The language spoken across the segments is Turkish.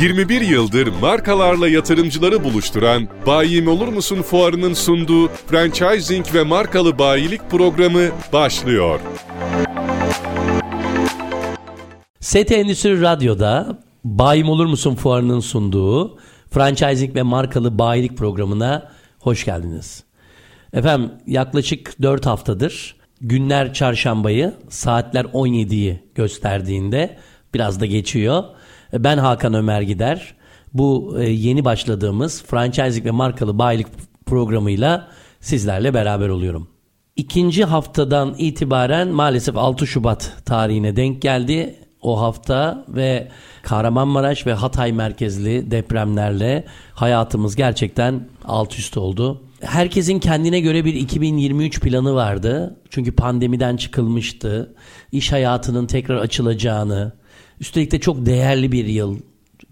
...21 yıldır markalarla yatırımcıları buluşturan Bayim Olur Musun fuarının sunduğu franchising ve markalı bayilik programı başlıyor. ST Endüstri Radyo'da Bayim Olur Musun fuarının sunduğu franchising ve markalı bayilik programına hoş geldiniz. Efendim yaklaşık 4 haftadır günler çarşambayı saatler 17'yi gösterdiğinde biraz da geçiyor. Ben Hakan Ömer Gider. Bu e, yeni başladığımız franchising ve markalı bayilik programıyla sizlerle beraber oluyorum. İkinci haftadan itibaren maalesef 6 Şubat tarihine denk geldi o hafta ve Kahramanmaraş ve Hatay merkezli depremlerle hayatımız gerçekten alt üst oldu. Herkesin kendine göre bir 2023 planı vardı. Çünkü pandemiden çıkılmıştı. İş hayatının tekrar açılacağını, üstelik de çok değerli bir yıl,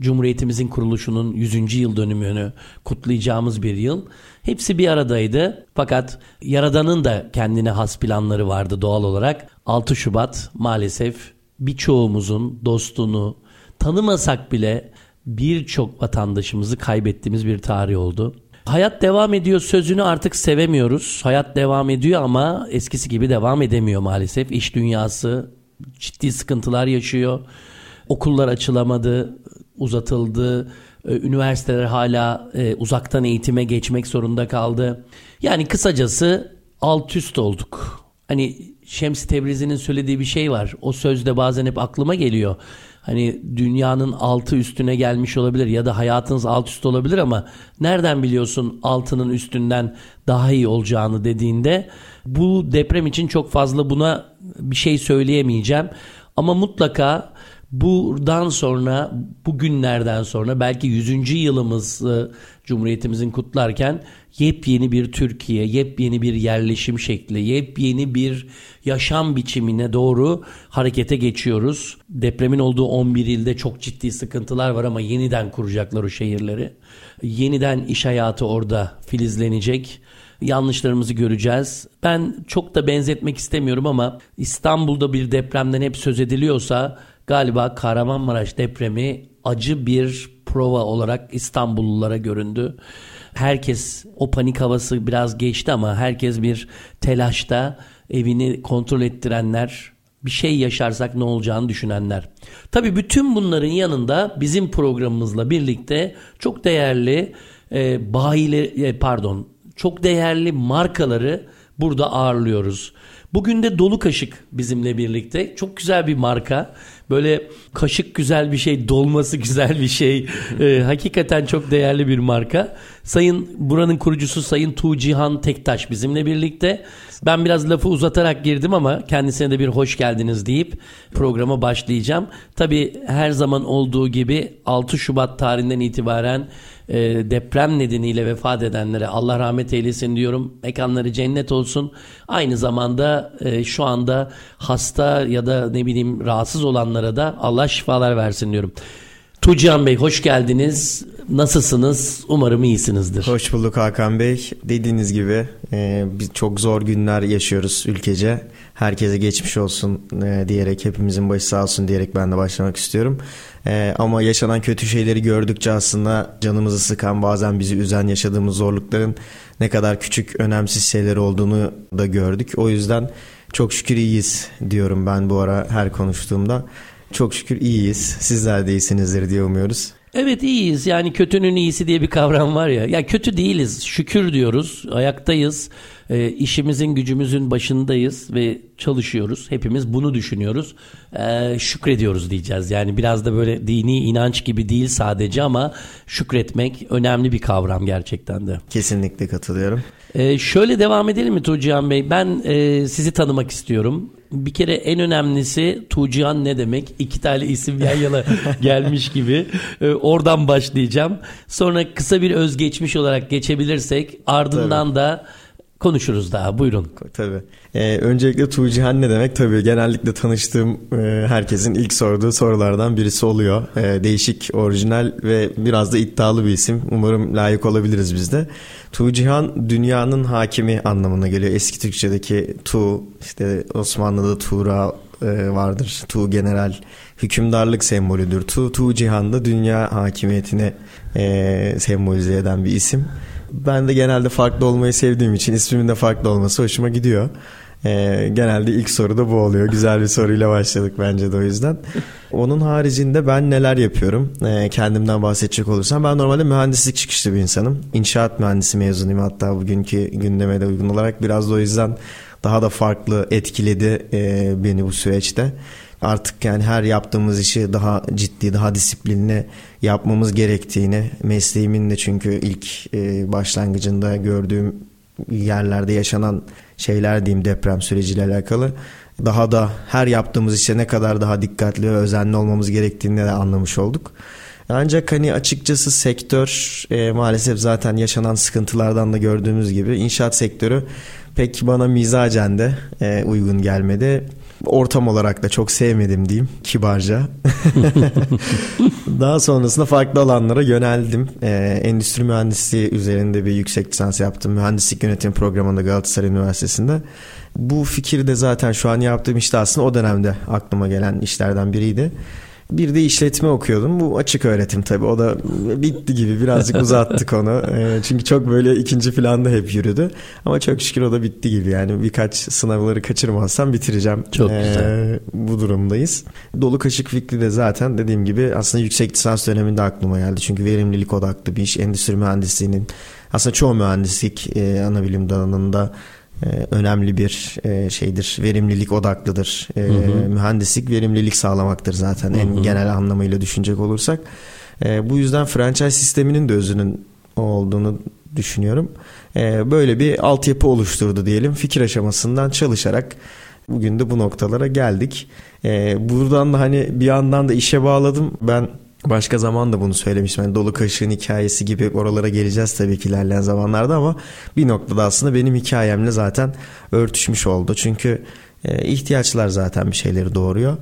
Cumhuriyetimizin kuruluşunun 100. yıl dönümünü kutlayacağımız bir yıl. Hepsi bir aradaydı. Fakat Yaradan'ın da kendine has planları vardı doğal olarak. 6 Şubat maalesef birçoğumuzun dostunu tanımasak bile birçok vatandaşımızı kaybettiğimiz bir tarih oldu. Hayat devam ediyor sözünü artık sevemiyoruz. Hayat devam ediyor ama eskisi gibi devam edemiyor maalesef. İş dünyası ciddi sıkıntılar yaşıyor. Okullar açılamadı, uzatıldı. Ee, üniversiteler hala e, uzaktan eğitime geçmek zorunda kaldı. Yani kısacası alt üst olduk. Hani Şems Tebrizi'nin söylediği bir şey var. O sözde bazen hep aklıma geliyor. Hani dünyanın altı üstüne gelmiş olabilir ya da hayatınız alt üst olabilir ama nereden biliyorsun altının üstünden daha iyi olacağını dediğinde bu deprem için çok fazla buna bir şey söyleyemeyeceğim. Ama mutlaka buradan sonra bugünlerden sonra belki 100. yılımızı Cumhuriyetimizin kutlarken yepyeni bir Türkiye, yepyeni bir yerleşim şekli, yepyeni bir yaşam biçimine doğru harekete geçiyoruz. Depremin olduğu 11 ilde çok ciddi sıkıntılar var ama yeniden kuracaklar o şehirleri. Yeniden iş hayatı orada filizlenecek yanlışlarımızı göreceğiz. Ben çok da benzetmek istemiyorum ama İstanbul'da bir depremden hep söz ediliyorsa galiba Kahramanmaraş depremi acı bir prova olarak İstanbullulara göründü. Herkes o panik havası biraz geçti ama herkes bir telaşta evini kontrol ettirenler, bir şey yaşarsak ne olacağını düşünenler. Tabii bütün bunların yanında bizim programımızla birlikte çok değerli e, bayileri e, pardon çok değerli markaları burada ağırlıyoruz. Bugün de Dolu Kaşık bizimle birlikte. Çok güzel bir marka. Böyle kaşık güzel bir şey, dolması güzel bir şey. Ee, hakikaten çok değerli bir marka. Sayın buranın kurucusu Sayın Tuğcihan Tektaş bizimle birlikte. Ben biraz lafı uzatarak girdim ama kendisine de bir hoş geldiniz deyip programa başlayacağım. Tabii her zaman olduğu gibi 6 Şubat tarihinden itibaren e, deprem nedeniyle vefat edenlere Allah rahmet eylesin diyorum. Mekanları cennet olsun. Aynı zamanda e, şu anda hasta ya da ne bileyim rahatsız olanlara da Allah şifalar versin diyorum. Tuğcan Bey hoş geldiniz. Nasılsınız? Umarım iyisinizdir. Hoş bulduk Hakan Bey. Dediğiniz gibi e, biz çok zor günler yaşıyoruz ülkece. Herkese geçmiş olsun e, diyerek hepimizin başı sağ olsun diyerek ben de başlamak istiyorum. E, ama yaşanan kötü şeyleri gördükçe aslında canımızı sıkan bazen bizi üzen yaşadığımız zorlukların ne kadar küçük önemsiz şeyler olduğunu da gördük. O yüzden çok şükür iyiyiz diyorum ben bu ara her konuştuğumda. Çok şükür iyiyiz. Sizler de iyisinizdir diye umuyoruz. Evet iyiyiz. Yani kötünün iyisi diye bir kavram var ya. Ya kötü değiliz. Şükür diyoruz. Ayaktayız. E, işimizin gücümüzün başındayız ve çalışıyoruz. Hepimiz bunu düşünüyoruz. E, şükrediyoruz diyeceğiz. Yani biraz da böyle dini inanç gibi değil sadece ama şükretmek önemli bir kavram gerçekten de. Kesinlikle katılıyorum. E, şöyle devam edelim mi Tuğcihan Bey? Ben e, sizi tanımak istiyorum. Bir kere en önemlisi Tuğcihan ne demek? İki tane isim yan yana gelmiş gibi. E, oradan başlayacağım. Sonra kısa bir özgeçmiş olarak geçebilirsek ardından Tabii. da konuşuruz daha. Buyurun. Tabii. Ee, öncelikle Tuğcihan ne demek? Tabii genellikle tanıştığım e, herkesin ilk sorduğu sorulardan birisi oluyor. E, değişik, orijinal ve biraz da iddialı bir isim. Umarım layık olabiliriz biz de. Tuğcihan dünyanın hakimi anlamına geliyor. Eski Türkçedeki Tu, işte Osmanlı'da Tuğra e, vardır. Tu general hükümdarlık sembolüdür. Tu, Tu Cihan'da dünya hakimiyetini e, sembolize eden bir isim. Ben de genelde farklı olmayı sevdiğim için ismimin de farklı olması hoşuma gidiyor. Ee, genelde ilk soru da bu oluyor. Güzel bir soruyla başladık bence de o yüzden. Onun haricinde ben neler yapıyorum? Ee, kendimden bahsedecek olursam ben normalde mühendislik çıkışlı bir insanım. İnşaat mühendisi mezunuyum hatta bugünkü gündeme de uygun olarak biraz da o yüzden daha da farklı etkiledi e, beni bu süreçte artık yani her yaptığımız işi daha ciddi, daha disiplinli yapmamız gerektiğini mesleğimin de çünkü ilk e, başlangıcında gördüğüm yerlerde yaşanan şeyler diyeyim deprem süreciyle alakalı daha da her yaptığımız işe ne kadar daha dikkatli ve özenli olmamız gerektiğini de anlamış olduk. Ancak hani açıkçası sektör e, maalesef zaten yaşanan sıkıntılardan da gördüğümüz gibi inşaat sektörü pek bana mizacen de e, uygun gelmedi. Ortam olarak da çok sevmedim diyeyim kibarca. Daha sonrasında farklı alanlara yöneldim. Ee, endüstri mühendisliği üzerinde bir yüksek lisans yaptım. Mühendislik yönetim programında Galatasaray Üniversitesi'nde. Bu fikir de zaten şu an yaptığım işte aslında o dönemde aklıma gelen işlerden biriydi. Bir de işletme okuyordum. Bu açık öğretim tabii. O da bitti gibi birazcık uzattık onu. E, çünkü çok böyle ikinci planda hep yürüdü. Ama çok şükür o da bitti gibi. Yani birkaç sınavları kaçırmazsam bitireceğim. Çok e, güzel. Bu durumdayız. Dolu kaşık fikri de zaten dediğim gibi aslında yüksek lisans döneminde aklıma geldi. Çünkü verimlilik odaklı bir iş. Endüstri mühendisliğinin aslında çoğu mühendislik e, ana bilim dalında önemli bir e, şeydir. Verimlilik odaklıdır. E, hı hı. Mühendislik verimlilik sağlamaktır zaten hı hı. en genel anlamıyla düşünecek olursak. E, bu yüzden franchise sisteminin de özünün olduğunu düşünüyorum. Böyle bir altyapı oluşturdu diyelim. Fikir aşamasından çalışarak bugün de bu noktalara geldik. Buradan da hani bir yandan da işe bağladım. Ben Başka zaman da bunu söylemiştim. Yani dolu kaşığın hikayesi gibi oralara geleceğiz tabii ki ilerleyen zamanlarda ama bir noktada aslında benim hikayemle zaten örtüşmüş oldu. Çünkü e, ihtiyaçlar zaten bir şeyleri doğuruyor.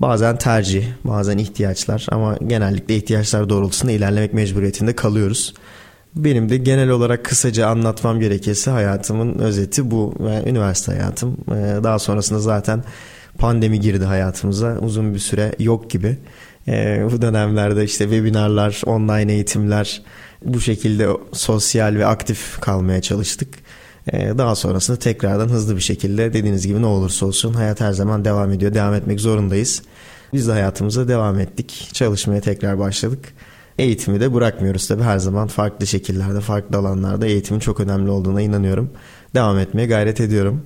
Bazen tercih, bazen ihtiyaçlar ama genellikle ihtiyaçlar doğrultusunda ilerlemek mecburiyetinde kalıyoruz. Benim de genel olarak kısaca anlatmam gerekirse hayatımın özeti bu ve üniversite hayatım. E, daha sonrasında zaten pandemi girdi hayatımıza. Uzun bir süre yok gibi. E, bu dönemlerde işte webinarlar, online eğitimler bu şekilde sosyal ve aktif kalmaya çalıştık. E, daha sonrasında tekrardan hızlı bir şekilde dediğiniz gibi ne olursa olsun hayat her zaman devam ediyor. Devam etmek zorundayız. Biz de hayatımıza devam ettik. Çalışmaya tekrar başladık. Eğitimi de bırakmıyoruz tabi her zaman farklı şekillerde, farklı alanlarda eğitimin çok önemli olduğuna inanıyorum. Devam etmeye gayret ediyorum.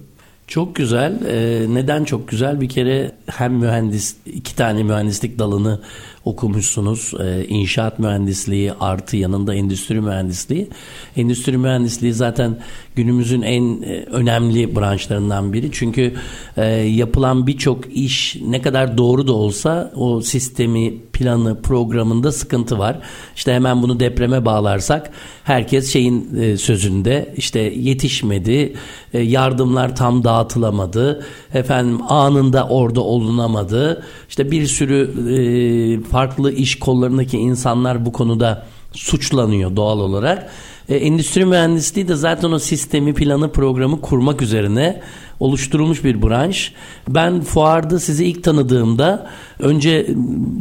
Çok güzel. Ee, neden çok güzel? Bir kere hem mühendis, iki tane mühendislik dalını okumuşsunuz. Ee, inşaat mühendisliği artı yanında endüstri mühendisliği. Endüstri mühendisliği zaten günümüzün en e, önemli branşlarından biri. Çünkü e, yapılan birçok iş ne kadar doğru da olsa o sistemi, planı, programında sıkıntı var. İşte hemen bunu depreme bağlarsak herkes şeyin e, sözünde işte yetişmedi, e, yardımlar tam dağıtılamadı, efendim anında orada olunamadı. İşte bir sürü e, farklı iş kollarındaki insanlar bu konuda suçlanıyor doğal olarak. E, endüstri mühendisliği de zaten o sistemi, planı, programı kurmak üzerine oluşturulmuş bir branş. Ben fuarda sizi ilk tanıdığımda önce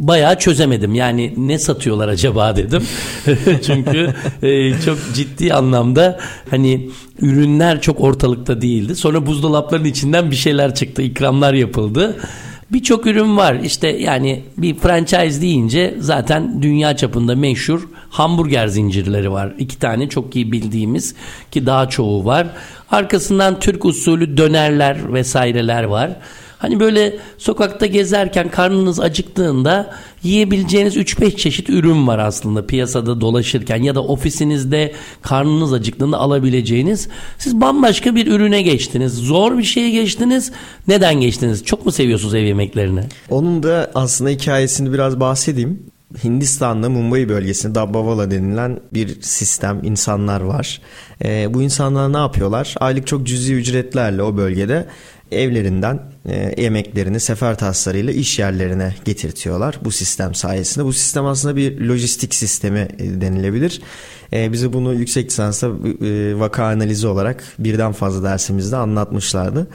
bayağı çözemedim. Yani ne satıyorlar acaba dedim. Çünkü e, çok ciddi anlamda hani ürünler çok ortalıkta değildi. Sonra buzdolaplarının içinden bir şeyler çıktı, ikramlar yapıldı. Birçok ürün var. İşte yani bir franchise deyince zaten dünya çapında meşhur hamburger zincirleri var. İki tane çok iyi bildiğimiz ki daha çoğu var. Arkasından Türk usulü dönerler vesaireler var. Hani böyle sokakta gezerken karnınız acıktığında yiyebileceğiniz 3-5 çeşit ürün var aslında piyasada dolaşırken ya da ofisinizde karnınız acıktığında alabileceğiniz. Siz bambaşka bir ürüne geçtiniz. Zor bir şeye geçtiniz. Neden geçtiniz? Çok mu seviyorsunuz ev yemeklerini? Onun da aslında hikayesini biraz bahsedeyim. Hindistan'da Mumbai bölgesinde Dabbavala denilen bir sistem insanlar var. E, bu insanlar ne yapıyorlar? Aylık çok cüzi ücretlerle o bölgede evlerinden e, yemeklerini sefer taslarıyla iş yerlerine getirtiyorlar bu sistem sayesinde. Bu sistem aslında bir lojistik sistemi e, denilebilir. E, bize bunu yüksek lisansta e, vaka analizi olarak birden fazla dersimizde anlatmışlardı.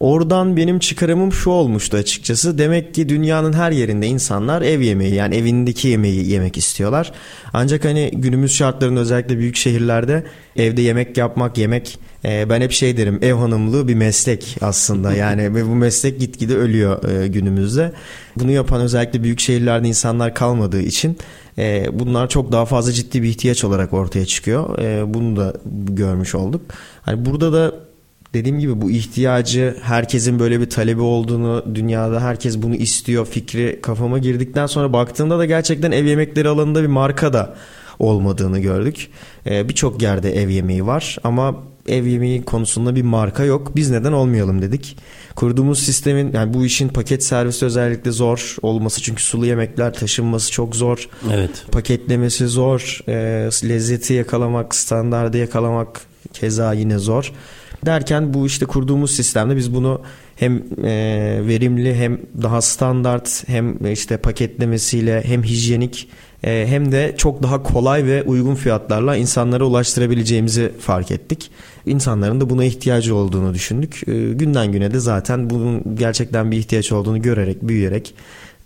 Oradan benim çıkarımım şu olmuştu açıkçası. Demek ki dünyanın her yerinde insanlar ev yemeği yani evindeki yemeği yemek istiyorlar. Ancak hani günümüz şartlarında özellikle büyük şehirlerde evde yemek yapmak, yemek e, ben hep şey derim ev hanımlığı bir meslek aslında. Yani ve bu meslek gitgide ölüyor e, günümüzde. Bunu yapan özellikle büyük şehirlerde insanlar kalmadığı için e, bunlar çok daha fazla ciddi bir ihtiyaç olarak ortaya çıkıyor. bunu da görmüş olduk. Hani burada da dediğim gibi bu ihtiyacı herkesin böyle bir talebi olduğunu dünyada herkes bunu istiyor fikri kafama girdikten sonra baktığımda da gerçekten ev yemekleri alanında bir marka da olmadığını gördük. Ee, Birçok yerde ev yemeği var ama ev yemeği konusunda bir marka yok. Biz neden olmayalım dedik. Kurduğumuz sistemin yani bu işin paket servisi özellikle zor olması çünkü sulu yemekler taşınması çok zor. Evet. Paketlemesi zor. E, lezzeti yakalamak, standardı yakalamak keza yine zor. Derken bu işte kurduğumuz sistemde biz bunu hem e, verimli hem daha standart hem işte paketlemesiyle hem hijyenik e, hem de çok daha kolay ve uygun fiyatlarla insanlara ulaştırabileceğimizi fark ettik. İnsanların da buna ihtiyacı olduğunu düşündük. E, günden güne de zaten bunun gerçekten bir ihtiyaç olduğunu görerek, büyüyerek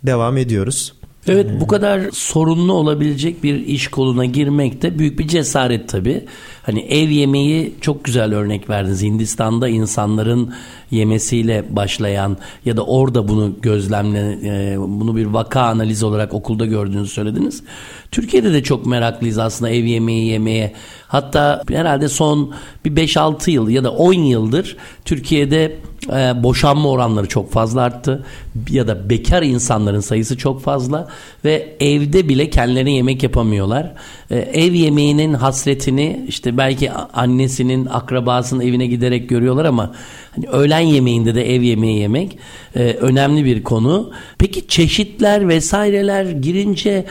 devam ediyoruz. Evet bu kadar sorunlu olabilecek bir iş koluna girmek de büyük bir cesaret tabii. Hani ev yemeği çok güzel örnek verdiniz. Hindistan'da insanların yemesiyle başlayan ya da orada bunu gözlemle e, bunu bir vaka analizi olarak okulda gördüğünüzü söylediniz. Türkiye'de de çok meraklıyız aslında ev yemeği yemeye. Hatta herhalde son bir 5-6 yıl ya da 10 yıldır Türkiye'de e, boşanma oranları çok fazla arttı ya da bekar insanların sayısı çok fazla ve evde bile kendilerine yemek yapamıyorlar. E, ev yemeğinin hasretini işte belki annesinin akrabasının evine giderek görüyorlar ama hani öğlen yemeğinde de ev yemeği yemek e, önemli bir konu. Peki çeşitler vesaireler girince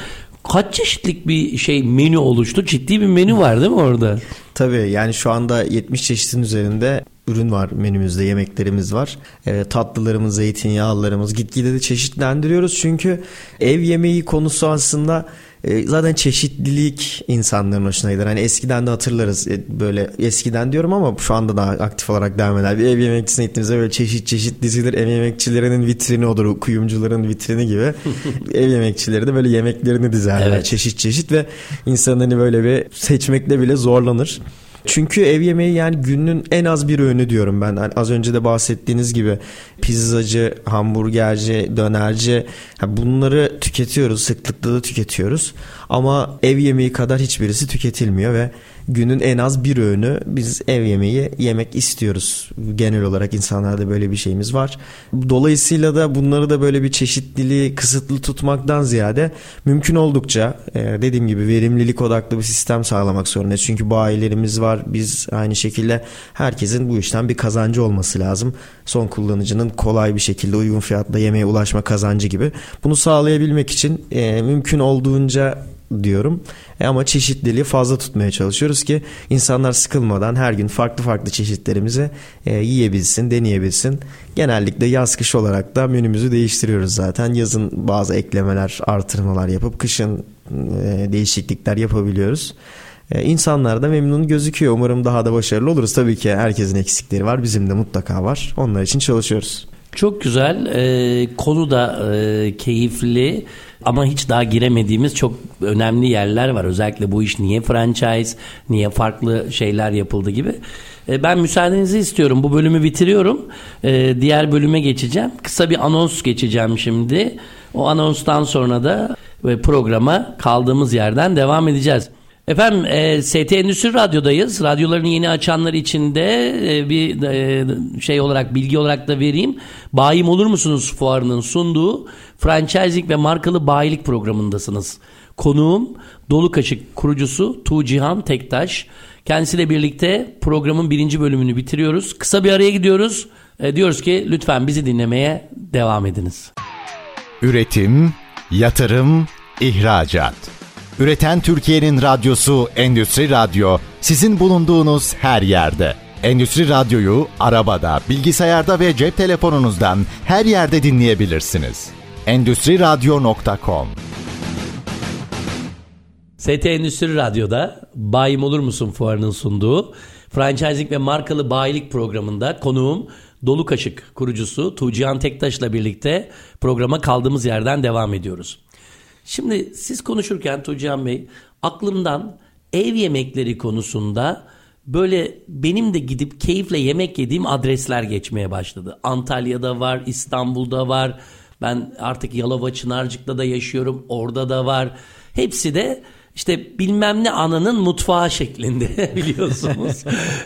kaç çeşitlik bir şey menü oluştu? Ciddi bir menü var değil mi orada? Tabii yani şu anda 70 çeşitin üzerinde ürün var menümüzde yemeklerimiz var. E, tatlılarımız, zeytinyağlılarımız gitgide de çeşitlendiriyoruz. Çünkü ev yemeği konusu aslında e, zaten çeşitlilik insanların hoşuna gider. Hani eskiden de hatırlarız e, böyle eskiden diyorum ama şu anda da aktif olarak devam eder. Bir ev yemekçisine gittiğimizde böyle çeşit çeşit dizilir. Ev yemekçilerinin vitrini olur. Kuyumcuların vitrini gibi. ev yemekçileri de böyle yemeklerini dizerler. Evet. Çeşit çeşit ve insan hani böyle bir seçmekle bile zorlanır. Çünkü ev yemeği yani günün en az bir öğünü diyorum ben. Yani az önce de bahsettiğiniz gibi pizzacı, hamburgerci, dönerci bunları tüketiyoruz. Sıklıkla da tüketiyoruz. Ama ev yemeği kadar hiçbirisi tüketilmiyor ve günün en az bir öğünü biz ev yemeği yemek istiyoruz. Genel olarak insanlarda böyle bir şeyimiz var. Dolayısıyla da bunları da böyle bir çeşitliliği kısıtlı tutmaktan ziyade mümkün oldukça e, dediğim gibi verimlilik odaklı bir sistem sağlamak zorundayız. Çünkü bayilerimiz var. Biz aynı şekilde herkesin bu işten bir kazancı olması lazım. Son kullanıcının kolay bir şekilde uygun fiyatla yemeğe ulaşma kazancı gibi. Bunu sağlayabilmek için e, mümkün olduğunca diyorum. E ama çeşitliliği fazla tutmaya çalışıyoruz ki insanlar sıkılmadan her gün farklı farklı çeşitlerimizi e, yiyebilsin, deneyebilsin. Genellikle yaz kış olarak da menümüzü değiştiriyoruz zaten. Yazın bazı eklemeler, artırmalar yapıp kışın e, değişiklikler yapabiliyoruz. E, insanlar da memnun gözüküyor. Umarım daha da başarılı oluruz. Tabii ki herkesin eksikleri var. Bizim de mutlaka var. Onlar için çalışıyoruz. Çok güzel. Ee, konu da e, keyifli ama hiç daha giremediğimiz çok önemli yerler var. Özellikle bu iş niye franchise, niye farklı şeyler yapıldı gibi. Ee, ben müsaadenizi istiyorum. Bu bölümü bitiriyorum. Ee, diğer bölüme geçeceğim. Kısa bir anons geçeceğim şimdi. O anonstan sonra da programa kaldığımız yerden devam edeceğiz. Efendim e, ST Endüstri Radyo'dayız. Radyolarını yeni açanlar için de e, bir e, şey olarak bilgi olarak da vereyim. Bayim olur musunuz fuarının sunduğu franchising ve markalı bayilik programındasınız. Konuğum Dolu Kaşık kurucusu Tuğcihan Tektaş. Kendisiyle birlikte programın birinci bölümünü bitiriyoruz. Kısa bir araya gidiyoruz. E, diyoruz ki lütfen bizi dinlemeye devam ediniz. Üretim, yatırım, ihracat. Üreten Türkiye'nin radyosu Endüstri Radyo sizin bulunduğunuz her yerde. Endüstri Radyo'yu arabada, bilgisayarda ve cep telefonunuzdan her yerde dinleyebilirsiniz. Endüstri Radyo.com ST Endüstri Radyo'da Bayim Olur Musun fuarının sunduğu franchising ve markalı bayilik programında konuğum Dolu Kaşık kurucusu Tuğcihan Tektaş'la birlikte programa kaldığımız yerden devam ediyoruz. Şimdi siz konuşurken Tuğcihan Bey aklımdan ev yemekleri konusunda böyle benim de gidip keyifle yemek yediğim adresler geçmeye başladı. Antalya'da var, İstanbul'da var. Ben artık Yalova Çınarcık'ta da yaşıyorum. Orada da var. Hepsi de işte bilmem ne ananın mutfağı şeklinde biliyorsunuz.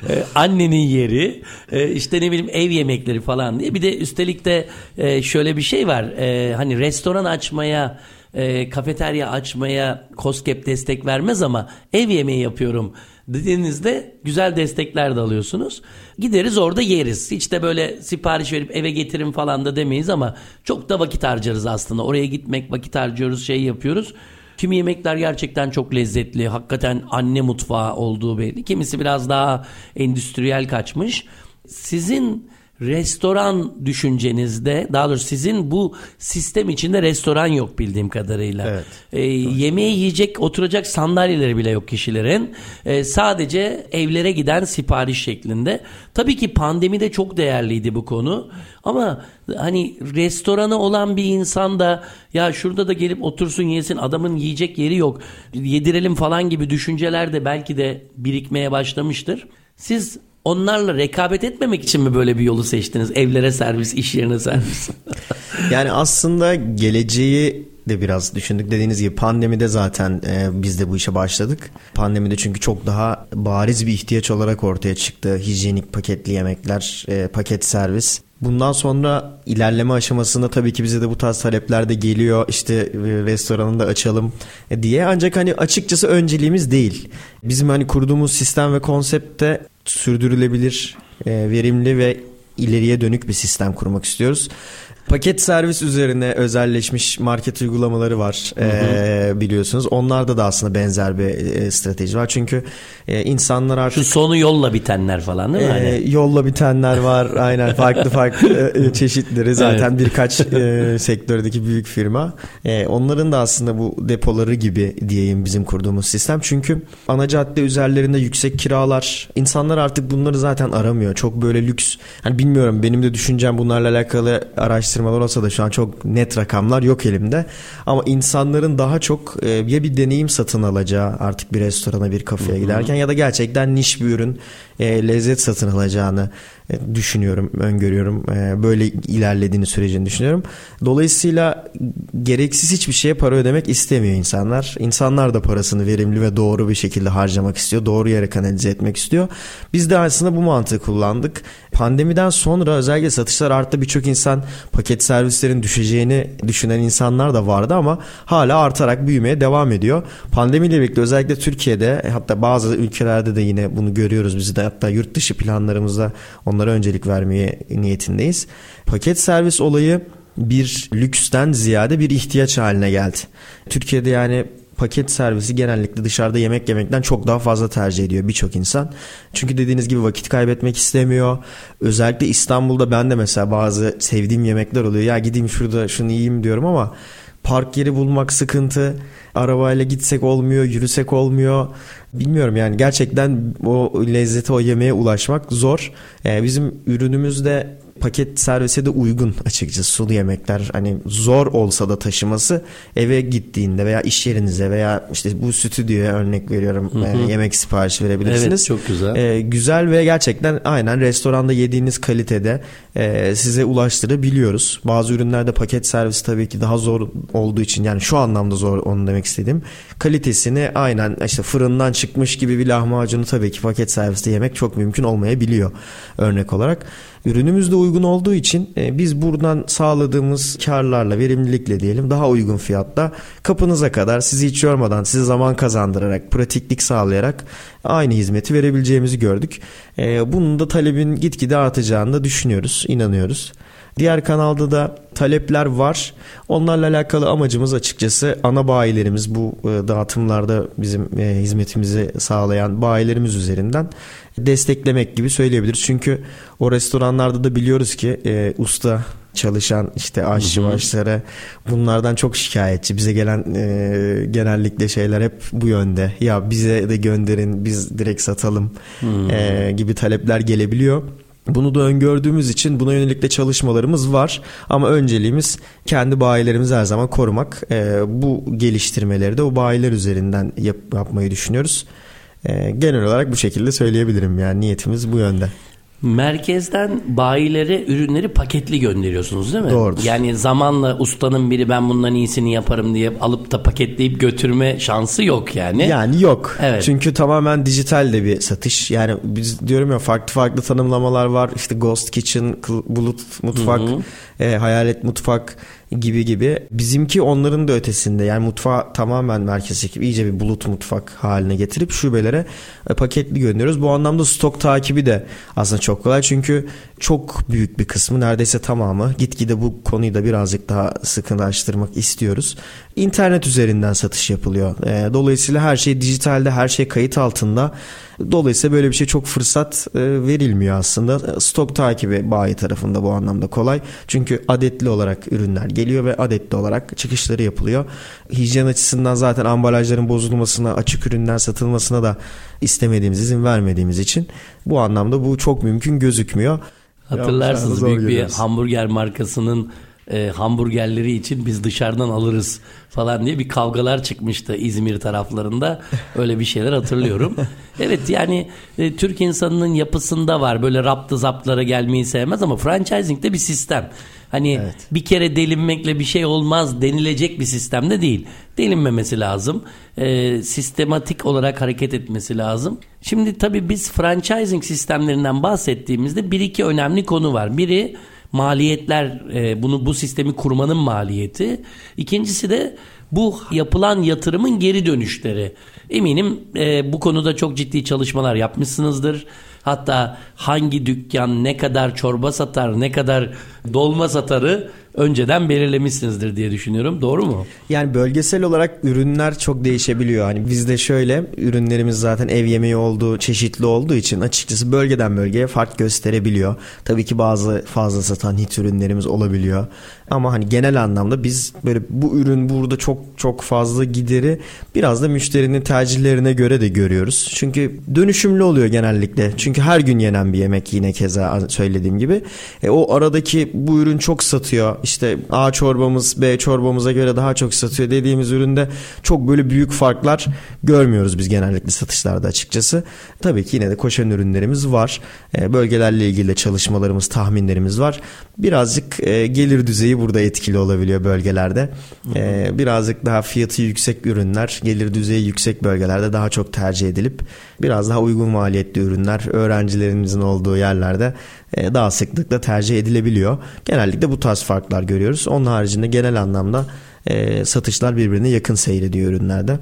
ee, annenin yeri e, işte ne bileyim ev yemekleri falan diye. Bir de üstelik de e, şöyle bir şey var. E, hani restoran açmaya e, kafeterya açmaya COSGAP destek vermez ama ev yemeği yapıyorum dediğinizde güzel destekler de alıyorsunuz. Gideriz orada yeriz. Hiç de böyle sipariş verip eve getirin falan da demeyiz ama çok da vakit harcarız aslında. Oraya gitmek vakit harcıyoruz şey yapıyoruz. Kimi yemekler gerçekten çok lezzetli. Hakikaten anne mutfağı olduğu belli. Kimisi biraz daha endüstriyel kaçmış. Sizin restoran düşüncenizde daha doğrusu sizin bu sistem içinde restoran yok bildiğim kadarıyla. Evet. E, yemeği yiyecek oturacak sandalyeleri bile yok kişilerin. E, sadece evlere giden sipariş şeklinde. Tabii ki pandemide çok değerliydi bu konu. Ama hani restoranı olan bir insan da ya şurada da gelip otursun yesin adamın yiyecek yeri yok. Yedirelim falan gibi düşünceler de belki de birikmeye başlamıştır. Siz onlarla rekabet etmemek için mi böyle bir yolu seçtiniz? Evlere servis, iş yerine servis. yani aslında geleceği de biraz düşündük. Dediğiniz gibi pandemide zaten e, biz de bu işe başladık. Pandemide çünkü çok daha bariz bir ihtiyaç olarak ortaya çıktı. Hijyenik paketli yemekler, e, paket servis. Bundan sonra ilerleme aşamasında tabii ki bize de bu tarz talepler de geliyor. İşte e, restoranı da açalım e, diye. Ancak hani açıkçası önceliğimiz değil. Bizim hani kurduğumuz sistem ve konsepte sürdürülebilir, e, verimli ve ileriye dönük bir sistem kurmak istiyoruz. Paket servis üzerine özelleşmiş market uygulamaları var hı hı. E, biliyorsunuz. Onlarda da aslında benzer bir e, strateji var. Çünkü e, insanlar artık... Şu sonu yolla bitenler falan değil mi? E, hani? Yolla bitenler var aynen farklı farklı e, çeşitleri zaten evet. birkaç e, sektördeki büyük firma. E, onların da aslında bu depoları gibi diyeyim bizim kurduğumuz sistem. Çünkü ana cadde üzerlerinde yüksek kiralar insanlar artık bunları zaten aramıyor. Çok böyle lüks. Hani bilmiyorum benim de düşüncem bunlarla alakalı araştırma araştırmalar olsa da şu an çok net rakamlar yok elimde. Ama insanların daha çok e, ya bir deneyim satın alacağı artık bir restorana bir kafeye giderken ya da gerçekten niş bir ürün e, lezzet satın alacağını e, düşünüyorum, öngörüyorum. E, böyle ilerlediğini sürecini düşünüyorum. Dolayısıyla gereksiz hiçbir şeye para ödemek istemiyor insanlar. İnsanlar da parasını verimli ve doğru bir şekilde harcamak istiyor. Doğru yere kanalize etmek istiyor. Biz de aslında bu mantığı kullandık. Pandemiden sonra özellikle satışlar arttı. Birçok insan paket servislerin düşeceğini düşünen insanlar da vardı ama hala artarak büyümeye devam ediyor. Pandemiyle birlikte özellikle Türkiye'de hatta bazı ülkelerde de yine bunu görüyoruz. Biz de hatta yurt dışı planlarımızda onlara öncelik vermeye niyetindeyiz. Paket servis olayı bir lüksten ziyade bir ihtiyaç haline geldi. Türkiye'de yani paket servisi genellikle dışarıda yemek yemekten çok daha fazla tercih ediyor birçok insan. Çünkü dediğiniz gibi vakit kaybetmek istemiyor. Özellikle İstanbul'da ben de mesela bazı sevdiğim yemekler oluyor. Ya gideyim şurada şunu yiyeyim diyorum ama park yeri bulmak sıkıntı. Arabayla gitsek olmuyor, yürüsek olmuyor. Bilmiyorum yani gerçekten o lezzete, o yemeğe ulaşmak zor. Ee, bizim ürünümüzde paket servise de uygun açıkçası sulu yemekler hani zor olsa da taşıması eve gittiğinde veya iş yerinize veya işte bu stüdyoya örnek veriyorum hı hı. E, yemek siparişi verebilirsiniz. Evet çok güzel. E, güzel ve gerçekten aynen restoranda yediğiniz kalitede e, size ulaştırabiliyoruz. Bazı ürünlerde paket servis tabii ki daha zor olduğu için yani şu anlamda zor onu demek istedim. Kalitesini aynen işte fırından çıkmış gibi bir lahmacunu tabii ki paket serviste yemek çok mümkün olmayabiliyor örnek olarak. Ürünümüz de uygun olduğu için e, biz buradan sağladığımız karlarla, verimlilikle diyelim daha uygun fiyatta kapınıza kadar sizi hiç yormadan, size zaman kazandırarak, pratiklik sağlayarak aynı hizmeti verebileceğimizi gördük. E, bunun da talebin gitgide artacağını da düşünüyoruz, inanıyoruz. Diğer kanalda da talepler var. Onlarla alakalı amacımız açıkçası ana bayilerimiz bu e, dağıtımlarda bizim e, hizmetimizi sağlayan bayilerimiz üzerinden desteklemek gibi söyleyebiliriz. Çünkü o restoranlarda da biliyoruz ki e, usta çalışan işte aşçı başları bunlardan çok şikayetçi. Bize gelen e, genellikle şeyler hep bu yönde. Ya bize de gönderin biz direkt satalım e, gibi talepler gelebiliyor. Bunu da öngördüğümüz için buna yönelik de çalışmalarımız var. Ama önceliğimiz kendi bayilerimizi her zaman korumak. E, bu geliştirmeleri de o bayiler üzerinden yap, yapmayı düşünüyoruz. E, genel olarak bu şekilde söyleyebilirim. Yani niyetimiz bu yönde. Merkezden bayilere ürünleri paketli gönderiyorsunuz değil mi? Doğrudur. Yani zamanla ustanın biri ben bundan iyisini yaparım diye alıp da paketleyip götürme şansı yok yani. Yani yok. Evet. Çünkü tamamen dijital de bir satış. Yani biz diyorum ya farklı farklı tanımlamalar var. İşte Ghost Kitchen, Bulut Mutfak, e, Hayalet Mutfak gibi gibi. Bizimki onların da ötesinde. Yani mutfağı tamamen merkez çekip iyice bir bulut mutfak haline getirip şubelere e, paketli gönderiyoruz. Bu anlamda stok takibi de aslında çok kolay. Çünkü çok büyük bir kısmı neredeyse tamamı gitgide bu konuyu da birazcık daha sıkılaştırmak istiyoruz. İnternet üzerinden satış yapılıyor. E, dolayısıyla her şey dijitalde, her şey kayıt altında. Dolayısıyla böyle bir şey çok fırsat e, verilmiyor aslında. Stok takibi bayi tarafında bu anlamda kolay. Çünkü adetli olarak ürünler geliyor ve adetli olarak çıkışları yapılıyor. Hijyen açısından zaten ambalajların bozulmasına, açık ürünler satılmasına da istemediğimiz, izin vermediğimiz için bu anlamda bu çok mümkün gözükmüyor. Hatırlarsınız büyük bir görüyoruz. hamburger markasının e, hamburgerleri için biz dışarıdan alırız falan diye bir kavgalar çıkmıştı İzmir taraflarında. Öyle bir şeyler hatırlıyorum. evet yani e, Türk insanının yapısında var böyle raptı zaptlara gelmeyi sevmez ama franchising de bir sistem. Hani bir kere delinmekle bir şey olmaz denilecek bir sistemde değil. Delinmemesi lazım. E, sistematik olarak hareket etmesi lazım. Şimdi tabii biz franchising sistemlerinden bahsettiğimizde bir iki önemli konu var. Biri maliyetler e, bunu bu sistemi kurmanın maliyeti. İkincisi de bu yapılan yatırımın geri dönüşleri. Eminim e, bu konuda çok ciddi çalışmalar yapmışsınızdır. Hatta hangi dükkan ne kadar çorba satar, ne kadar dolma satarı önceden belirlemişsinizdir diye düşünüyorum. Doğru mu? Yani bölgesel olarak ürünler çok değişebiliyor. Hani bizde şöyle ürünlerimiz zaten ev yemeği olduğu, çeşitli olduğu için açıkçası bölgeden bölgeye fark gösterebiliyor. Tabii ki bazı fazla satan hit ürünlerimiz olabiliyor. Ama hani genel anlamda biz böyle bu ürün burada çok çok fazla gideri biraz da müşterinin tercihlerine göre de görüyoruz. Çünkü dönüşümlü oluyor genellikle. Çünkü her gün yenen bir yemek yine keza söylediğim gibi. E, o aradaki bu ürün çok satıyor. İşte A çorbamız B çorbamıza göre daha çok satıyor dediğimiz üründe çok böyle büyük farklar görmüyoruz biz genellikle satışlarda açıkçası. Tabii ki yine de koşan ürünlerimiz var. E, bölgelerle ilgili de çalışmalarımız, tahminlerimiz var. Birazcık e, gelir düzeyi burada etkili olabiliyor bölgelerde. E, birazcık daha fiyatı yüksek ürünler, gelir düzeyi yüksek bölgelerde daha çok tercih edilip biraz daha uygun maliyetli ürünler öğrencilerimizin olduğu yerlerde e, daha sıklıkla tercih edilebiliyor. Genellikle bu tarz farklar görüyoruz. Onun haricinde genel anlamda e, satışlar birbirine yakın seyrediyor ürünlerde.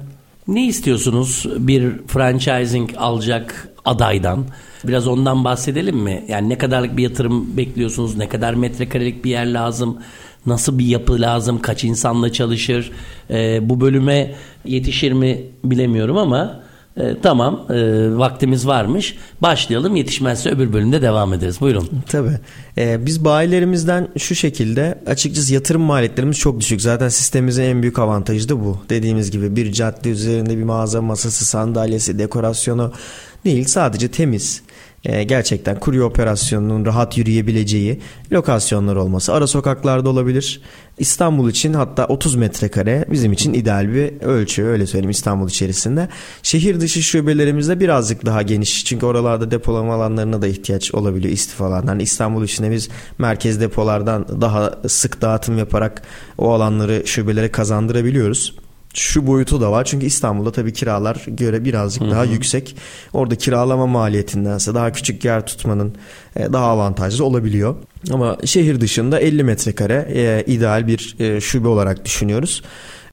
Ne istiyorsunuz bir franchising alacak adaydan? Biraz ondan bahsedelim mi? Yani ne kadarlık bir yatırım bekliyorsunuz? Ne kadar metrekarelik bir yer lazım? Nasıl bir yapı lazım? Kaç insanla çalışır? Ee, bu bölüme yetişir mi bilemiyorum ama e, tamam e, vaktimiz varmış. Başlayalım yetişmezse öbür bölümde devam ederiz. Buyurun. Tabii. Ee, biz bayilerimizden şu şekilde açıkçası yatırım maliyetlerimiz çok düşük. Zaten sistemimizin en büyük avantajı da bu. Dediğimiz gibi bir cadde üzerinde bir mağaza masası, sandalyesi, dekorasyonu değil. Sadece temiz, e, gerçekten kurye operasyonunun rahat yürüyebileceği lokasyonlar olması. Ara sokaklarda olabilir. İstanbul için hatta 30 metrekare bizim için ideal bir ölçü öyle söyleyeyim İstanbul içerisinde. Şehir dışı şubelerimizde birazcık daha geniş. Çünkü oralarda depolama alanlarına da ihtiyaç olabiliyor istif alanlarına. İstanbul içinde biz merkez depolardan daha sık dağıtım yaparak o alanları şubelere kazandırabiliyoruz şu boyutu da var. Çünkü İstanbul'da tabii kiralar göre birazcık daha yüksek. Orada kiralama maliyetindense daha küçük yer tutmanın e, daha avantajlı olabiliyor. Ama şehir dışında 50 metrekare e, ideal bir e, şube olarak düşünüyoruz.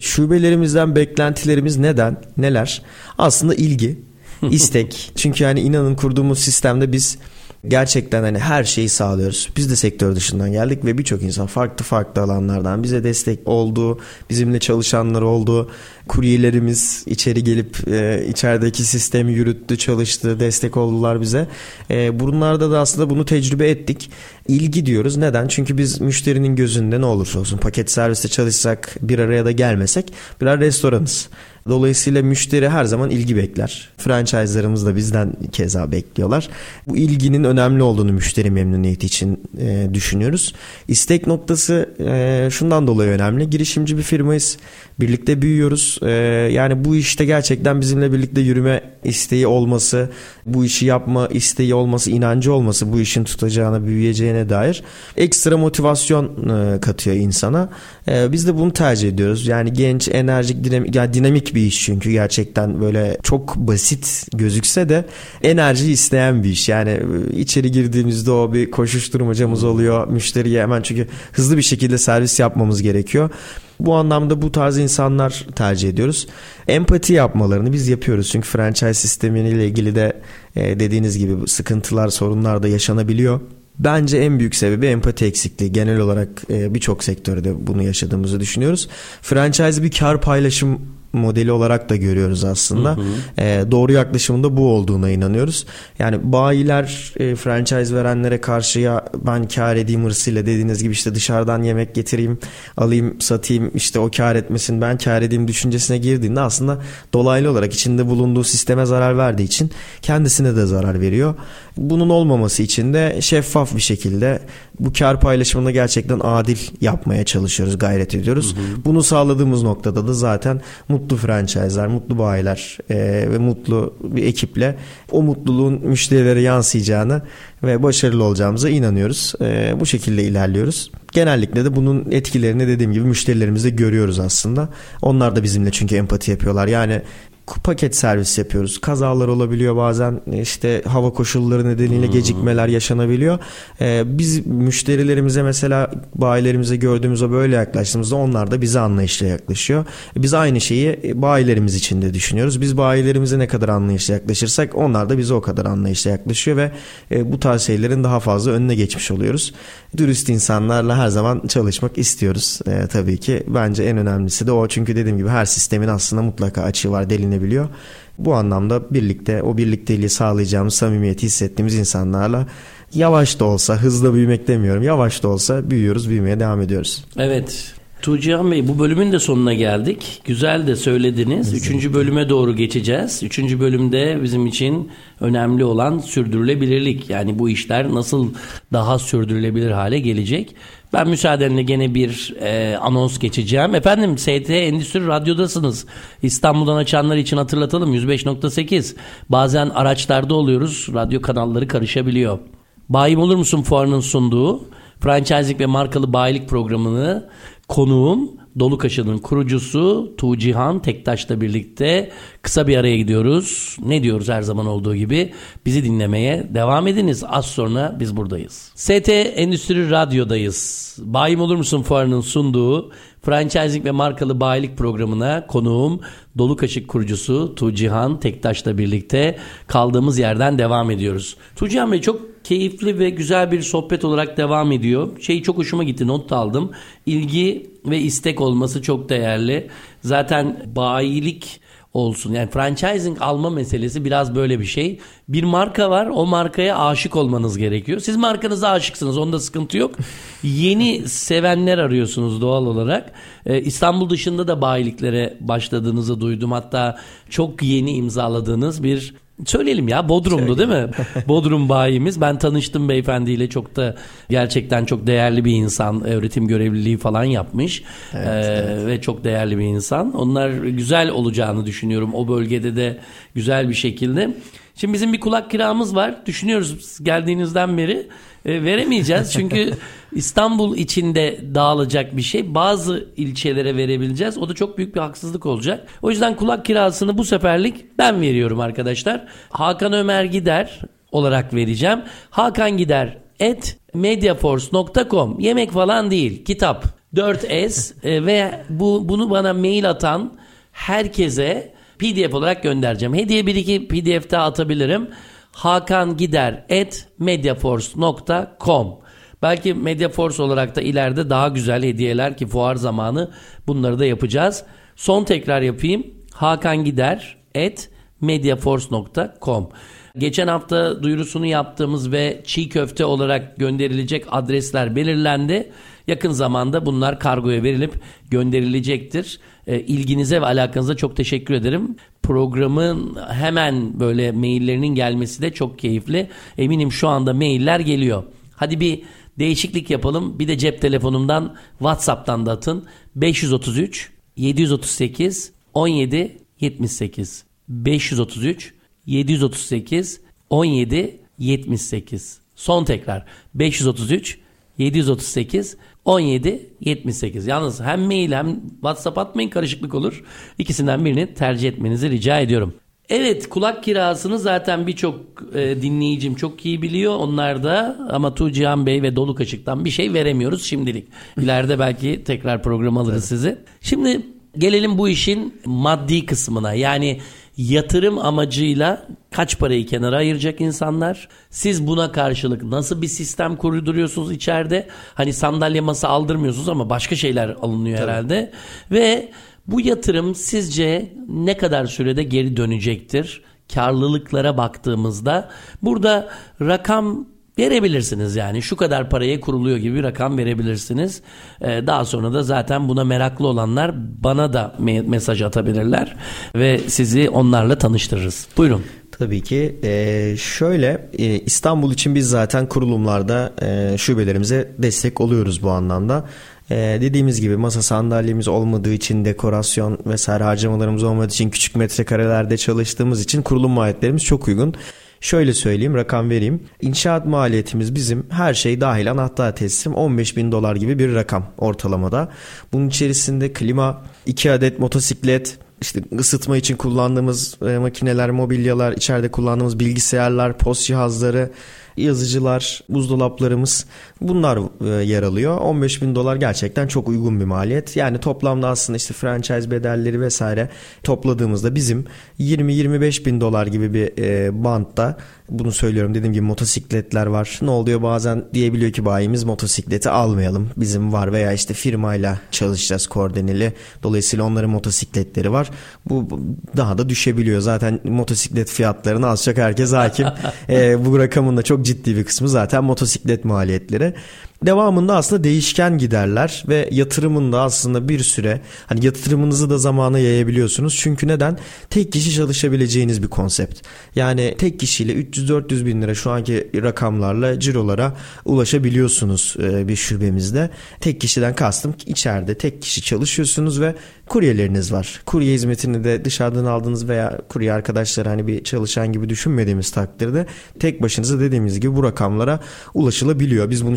Şubelerimizden beklentilerimiz neden? Neler? Aslında ilgi, istek. Çünkü yani inanın kurduğumuz sistemde biz Gerçekten hani her şeyi sağlıyoruz. Biz de sektör dışından geldik ve birçok insan farklı farklı alanlardan bize destek oldu. Bizimle çalışanlar oldu. Kuryelerimiz içeri gelip e, içerideki sistemi yürüttü, çalıştı, destek oldular bize. E, bunlarda da aslında bunu tecrübe ettik. İlgi diyoruz. Neden? Çünkü biz müşterinin gözünde ne olursa olsun paket serviste çalışsak bir araya da gelmesek birer restoranız. Dolayısıyla müşteri her zaman ilgi bekler. Franchise'larımız da bizden keza bekliyorlar. Bu ilginin önemli olduğunu müşteri memnuniyeti için e, düşünüyoruz. İstek noktası e, şundan dolayı önemli. Girişimci bir firmayız. Birlikte büyüyoruz. E, yani bu işte gerçekten bizimle birlikte yürüme isteği olması, bu işi yapma isteği olması, inancı olması bu işin tutacağına, büyüyeceğine dair ekstra motivasyon e, katıyor insana. E, biz de bunu tercih ediyoruz. Yani genç, enerjik, dinamik, yani dinamik bir iş çünkü gerçekten böyle çok basit gözükse de enerji isteyen bir iş. Yani e, içeri girdiğimizde o bir koşuşturmacamız oluyor. Müşteriye hemen çünkü hızlı bir şekilde servis yapmamız gerekiyor. Bu anlamda bu tarz insanlar tercih ediyoruz. Empati yapmalarını biz yapıyoruz. Çünkü franchise sistemiyle ilgili de e, dediğiniz gibi sıkıntılar, sorunlar da yaşanabiliyor. Bence en büyük sebebi empati eksikliği. Genel olarak e, birçok sektörde bunu yaşadığımızı düşünüyoruz. Franchise bir kar paylaşım modeli olarak da görüyoruz aslında. Hı hı. E, doğru yaklaşımında bu olduğuna inanıyoruz. Yani bayiler e, franchise verenlere karşıya ben kar edeyim hırsıyla dediğiniz gibi işte dışarıdan yemek getireyim, alayım, satayım işte o kar etmesin ben kar edeyim düşüncesine girdiğinde aslında dolaylı olarak içinde bulunduğu sisteme zarar verdiği için kendisine de zarar veriyor. Bunun olmaması için de şeffaf bir şekilde bu kar paylaşımını gerçekten adil yapmaya çalışıyoruz, gayret ediyoruz. Hı hı. Bunu sağladığımız noktada da zaten mutlu franchise'lar, mutlu bayiler e, ve mutlu bir ekiple o mutluluğun müşterilere yansıyacağını ve başarılı olacağımıza inanıyoruz. E, bu şekilde ilerliyoruz. Genellikle de bunun etkilerini dediğim gibi müşterilerimizde görüyoruz aslında. Onlar da bizimle çünkü empati yapıyorlar. Yani paket servis yapıyoruz. Kazalar olabiliyor bazen işte hava koşulları nedeniyle hmm. gecikmeler yaşanabiliyor. Ee, biz müşterilerimize mesela bayilerimize gördüğümüzde böyle yaklaştığımızda onlar da bize anlayışla yaklaşıyor. Biz aynı şeyi bayilerimiz için de düşünüyoruz. Biz bayilerimize ne kadar anlayışla yaklaşırsak onlar da bize o kadar anlayışla yaklaşıyor ve e, bu tarz şeylerin daha fazla önüne geçmiş oluyoruz. Dürüst insanlarla her zaman çalışmak istiyoruz e, tabii ki. Bence en önemlisi de o çünkü dediğim gibi her sistemin aslında mutlaka açığı var, deline edilebiliyor. Bu anlamda birlikte o birlikteliği sağlayacağımız samimiyeti hissettiğimiz insanlarla yavaş da olsa hızlı büyümek demiyorum yavaş da olsa büyüyoruz büyümeye devam ediyoruz. Evet Tuğcihan Bey bu bölümün de sonuna geldik. Güzel de söylediniz. Üçüncü bölüme doğru geçeceğiz. Üçüncü bölümde bizim için önemli olan sürdürülebilirlik. Yani bu işler nasıl daha sürdürülebilir hale gelecek. Ben müsaadenle gene bir e, anons geçeceğim. Efendim ST Endüstri Radyo'dasınız. İstanbul'dan açanlar için hatırlatalım 105.8. Bazen araçlarda oluyoruz. Radyo kanalları karışabiliyor. Bayim olur musun fuarının sunduğu franchising ve markalı bayilik programını konuğum Dolu Kaşı'nın kurucusu Tuğcihan Tektaş'la birlikte kısa bir araya gidiyoruz. Ne diyoruz her zaman olduğu gibi? Bizi dinlemeye devam ediniz. Az sonra biz buradayız. ST Endüstri Radyo'dayız. Bayim olur musun fuarının sunduğu franchising ve markalı bayilik programına konuğum Dolu Kaşık kurucusu Tuğcihan Tektaş'la birlikte kaldığımız yerden devam ediyoruz. Tuğcihan Bey çok keyifli ve güzel bir sohbet olarak devam ediyor. Şey çok hoşuma gitti not aldım. İlgi ve istek olması çok değerli. Zaten bayilik olsun. Yani franchising alma meselesi biraz böyle bir şey. Bir marka var o markaya aşık olmanız gerekiyor. Siz markanıza aşıksınız onda sıkıntı yok. Yeni sevenler arıyorsunuz doğal olarak. Ee, İstanbul dışında da bayiliklere başladığınızı duydum. Hatta çok yeni imzaladığınız bir Söyleyelim ya Bodrum'du değil mi? Bodrum bayimiz. Ben tanıştım beyefendiyle çok da gerçekten çok değerli bir insan. Öğretim görevliliği falan yapmış. Evet, ee, evet. Ve çok değerli bir insan. Onlar güzel olacağını düşünüyorum o bölgede de güzel bir şekilde. Şimdi bizim bir kulak kiramız var. Düşünüyoruz geldiğinizden beri e, veremeyeceğiz. Çünkü İstanbul içinde dağılacak bir şey. Bazı ilçelere verebileceğiz. O da çok büyük bir haksızlık olacak. O yüzden kulak kirasını bu seferlik ben veriyorum arkadaşlar. Hakan Ömer Gider olarak vereceğim. Hakan Gider et mediaforce.com yemek falan değil kitap 4S e, ve bu bunu bana mail atan herkese PDF olarak göndereceğim. Hediye bir iki PDF daha atabilirim. hakangider at mediaforce.com Belki Mediaforce olarak da ileride daha güzel hediyeler ki fuar zamanı bunları da yapacağız. Son tekrar yapayım. Hakan Gider mediaforce.com Geçen hafta duyurusunu yaptığımız ve çiğ köfte olarak gönderilecek adresler belirlendi. Yakın zamanda bunlar kargoya verilip gönderilecektir. E, ilginize ve alakanıza çok teşekkür ederim. Programın hemen böyle maillerinin gelmesi de çok keyifli. Eminim şu anda mailler geliyor. Hadi bir değişiklik yapalım. Bir de cep telefonumdan WhatsApp'tan da atın. 533 738 17 78 533 738 17 78 Son tekrar 533 738 17 78 Yalnız hem mail hem WhatsApp atmayın karışıklık olur. İkisinden birini tercih etmenizi rica ediyorum. Evet kulak kirasını zaten birçok e, dinleyicim çok iyi biliyor. Onlar da ama Tuğcihan Bey ve Dolu Kaşık'tan bir şey veremiyoruz şimdilik. İleride belki tekrar program alırız evet. sizi. Şimdi gelelim bu işin maddi kısmına. Yani yatırım amacıyla kaç parayı kenara ayıracak insanlar? Siz buna karşılık nasıl bir sistem kurduruyorsunuz içeride? Hani sandalye masa aldırmıyorsunuz ama başka şeyler alınıyor Tabii. herhalde. Ve bu yatırım sizce ne kadar sürede geri dönecektir? Karlılıklara baktığımızda burada rakam verebilirsiniz yani şu kadar paraya kuruluyor gibi bir rakam verebilirsiniz. Ee, daha sonra da zaten buna meraklı olanlar bana da me- mesaj atabilirler ve sizi onlarla tanıştırırız. Buyurun. Tabii ki. Ee, şöyle e, İstanbul için biz zaten kurulumlarda e, şubelerimize destek oluyoruz bu anlamda. Ee, dediğimiz gibi masa sandalyemiz olmadığı için dekorasyon vesaire harcamalarımız olmadığı için küçük metrekarelerde çalıştığımız için kurulum maliyetlerimiz çok uygun. Şöyle söyleyeyim rakam vereyim. İnşaat maliyetimiz bizim her şey dahil anahtar teslim 15 bin dolar gibi bir rakam ortalamada. Bunun içerisinde klima, 2 adet motosiklet, işte ısıtma için kullandığımız e, makineler, mobilyalar, içeride kullandığımız bilgisayarlar, post cihazları, yazıcılar, buzdolaplarımız bunlar e, yer alıyor. 15 bin dolar gerçekten çok uygun bir maliyet. Yani toplamda aslında işte franchise bedelleri vesaire topladığımızda bizim 20-25 bin dolar gibi bir e, bantta bunu söylüyorum dediğim gibi motosikletler var. Ne oluyor bazen diyebiliyor ki bayimiz motosikleti almayalım. Bizim var veya işte firmayla çalışacağız koordineli. Dolayısıyla onların motosikletleri var. Bu daha da düşebiliyor. Zaten motosiklet fiyatlarını az çok herkes hakim. e, bu rakamın da çok ciddi bir kısmı zaten motosiklet maliyetleri. Devamında aslında değişken giderler ve yatırımında aslında bir süre hani yatırımınızı da zamana yayabiliyorsunuz. Çünkü neden? Tek kişi çalışabileceğiniz bir konsept. Yani tek kişiyle 300-400 bin lira şu anki rakamlarla cirolara ulaşabiliyorsunuz e, bir şubemizde. Tek kişiden kastım içeride tek kişi çalışıyorsunuz ve kuryeleriniz var. Kurye hizmetini de dışarıdan aldığınız veya kurye arkadaşlar hani bir çalışan gibi düşünmediğimiz takdirde tek başınıza dediğimiz gibi bu rakamlara ulaşılabiliyor. Biz bunu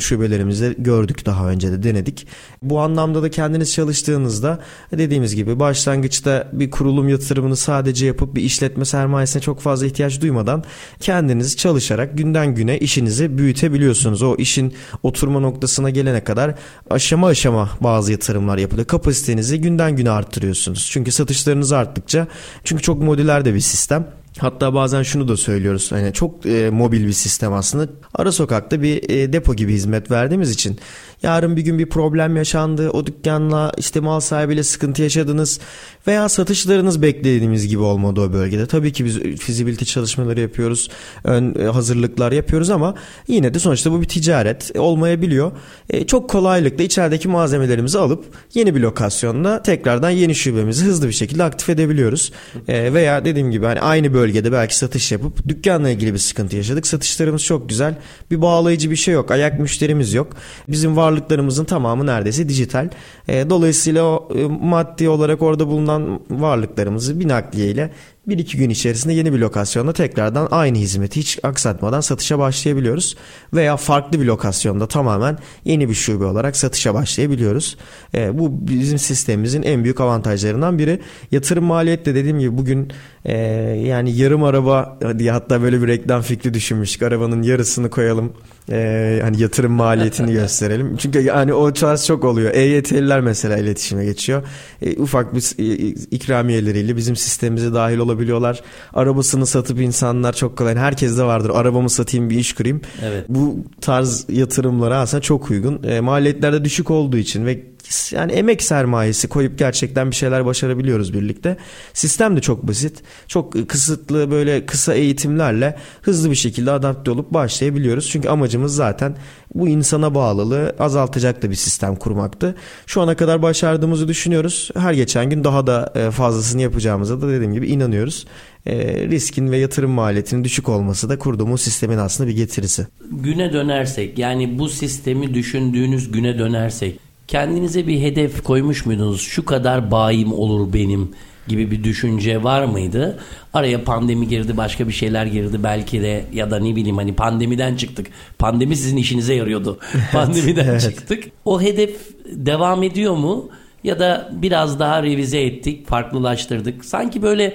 şubelerimizde gördük daha önce de denedik. Bu anlamda da kendiniz çalıştığınızda dediğimiz gibi başlangıçta bir kurulum yatırımını sadece yapıp bir işletme sermayesine çok fazla ihtiyaç duymadan kendiniz çalışarak günden güne işinizi büyütebiliyorsunuz. O işin oturma noktasına gelene kadar aşama aşama bazı yatırımlar yapılıyor. Kapasitenizi günden güne arttırıyorsunuz. Çünkü satışlarınız arttıkça çünkü çok modüler de bir sistem. Hatta bazen şunu da söylüyoruz. Hani çok e, mobil bir sistem aslında. Ara sokakta bir e, depo gibi hizmet verdiğimiz için yarın bir gün bir problem yaşandı. O dükkanla işte mal sahibiyle sıkıntı yaşadınız veya satışlarınız beklediğimiz gibi olmadı o bölgede. Tabii ki biz fizibilite çalışmaları yapıyoruz. Ön e, hazırlıklar yapıyoruz ama yine de sonuçta bu bir ticaret olmayabiliyor. E, çok kolaylıkla içerideki malzemelerimizi alıp yeni bir lokasyonda tekrardan yeni şubemizi hızlı bir şekilde aktif edebiliyoruz. E, veya dediğim gibi hani aynı bölgede belki satış yapıp dükkanla ilgili bir sıkıntı yaşadık. Satışlarımız çok güzel. Bir bağlayıcı bir şey yok. Ayak müşterimiz yok. Bizim varlıklarımızın tamamı neredeyse dijital. E, dolayısıyla o e, maddi olarak orada bulunan varlıklarımızı bir nakliyeyle bir iki gün içerisinde yeni bir lokasyonda tekrardan aynı hizmeti hiç aksatmadan satışa başlayabiliyoruz. Veya farklı bir lokasyonda tamamen yeni bir şube olarak satışa başlayabiliyoruz. E, bu bizim sistemimizin en büyük avantajlarından biri. Yatırım maliyeti de dediğim gibi bugün e, yani yarım araba diye hatta böyle bir reklam fikri düşünmüştük. Arabanın yarısını koyalım Ee, hani yatırım maliyetini gösterelim. Çünkü hani o tarz çok oluyor. EYT'liler mesela iletişime geçiyor. E, ufak bir e, ikramiyeleriyle bizim sistemimize dahil olabiliyorlar. Arabasını satıp insanlar çok kolay. Herkes de vardır. Arabamı satayım bir iş kurayım. Evet. Bu tarz yatırımlara aslında çok uygun. E, maliyetler de düşük olduğu için ve yani emek sermayesi koyup gerçekten bir şeyler başarabiliyoruz birlikte. Sistem de çok basit. Çok kısıtlı böyle kısa eğitimlerle hızlı bir şekilde adapte olup başlayabiliyoruz. Çünkü amacımız zaten bu insana bağlılığı azaltacak da bir sistem kurmaktı. Şu ana kadar başardığımızı düşünüyoruz. Her geçen gün daha da e, fazlasını yapacağımıza da dediğim gibi inanıyoruz. E, riskin ve yatırım maliyetinin düşük olması da kurduğumuz sistemin aslında bir getirisi. Güne dönersek yani bu sistemi düşündüğünüz güne dönersek kendinize bir hedef koymuş muydunuz? Şu kadar bayim olur benim gibi bir düşünce var mıydı? Araya pandemi girdi, başka bir şeyler girdi belki de ya da ne bileyim hani pandemiden çıktık. Pandemi sizin işinize yarıyordu. Pandemiden evet. çıktık. O hedef devam ediyor mu? Ya da biraz daha revize ettik, farklılaştırdık. Sanki böyle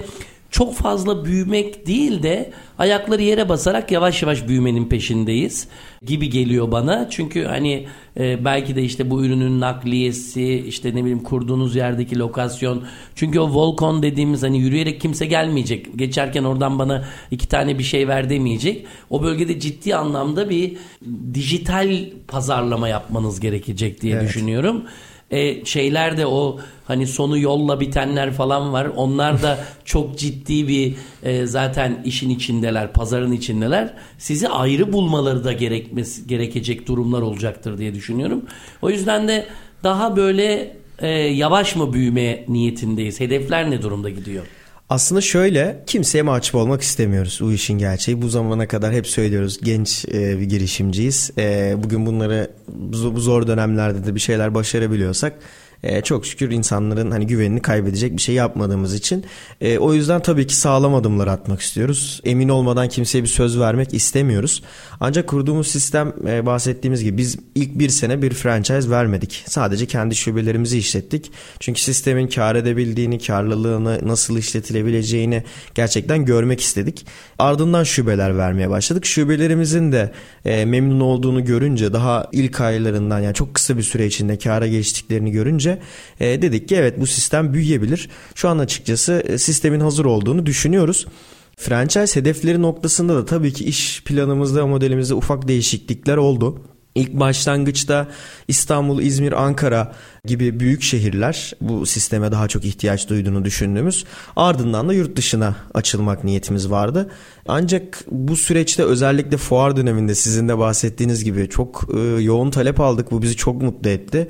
çok fazla büyümek değil de ayakları yere basarak yavaş yavaş büyümenin peşindeyiz gibi geliyor bana. Çünkü hani e, belki de işte bu ürünün nakliyesi işte ne bileyim kurduğunuz yerdeki lokasyon. Çünkü o Volcon dediğimiz hani yürüyerek kimse gelmeyecek. Geçerken oradan bana iki tane bir şey ver demeyecek. O bölgede ciddi anlamda bir dijital pazarlama yapmanız gerekecek diye evet. düşünüyorum. E, şeyler de o hani sonu yolla bitenler falan var. Onlar da çok ciddi bir e, zaten işin içindeler, pazarın içindeler. Sizi ayrı bulmaları da gerekmesi gerekecek durumlar olacaktır diye düşünüyorum. O yüzden de daha böyle e, yavaş mı büyüme niyetindeyiz? Hedefler ne durumda gidiyor? Aslında şöyle kimseye mahcup olmak istemiyoruz bu işin gerçeği. Bu zamana kadar hep söylüyoruz genç e, bir girişimciyiz. E, bugün bunları bu zor dönemlerde de bir şeyler başarabiliyorsak e, çok şükür insanların hani güvenini kaybedecek bir şey yapmadığımız için. E, o yüzden tabii ki sağlam adımlar atmak istiyoruz. Emin olmadan kimseye bir söz vermek istemiyoruz. Ancak kurduğumuz sistem e, bahsettiğimiz gibi biz ilk bir sene bir franchise vermedik. Sadece kendi şubelerimizi işlettik. Çünkü sistemin kar edebildiğini, karlılığını, nasıl işletilebileceğini gerçekten görmek istedik. Ardından şubeler vermeye başladık. Şubelerimizin de e, memnun olduğunu görünce daha ilk aylarından yani çok kısa bir süre içinde kara geçtiklerini görünce e, dedik ki evet bu sistem büyüyebilir. Şu an açıkçası e, sistemin hazır olduğunu düşünüyoruz. Franchise hedefleri noktasında da tabii ki iş planımızda modelimizde ufak değişiklikler oldu. İlk başlangıçta İstanbul, İzmir, Ankara gibi büyük şehirler bu sisteme daha çok ihtiyaç duyduğunu düşündüğümüz ardından da yurt dışına açılmak niyetimiz vardı. Ancak bu süreçte özellikle fuar döneminde sizin de bahsettiğiniz gibi çok e, yoğun talep aldık. Bu bizi çok mutlu etti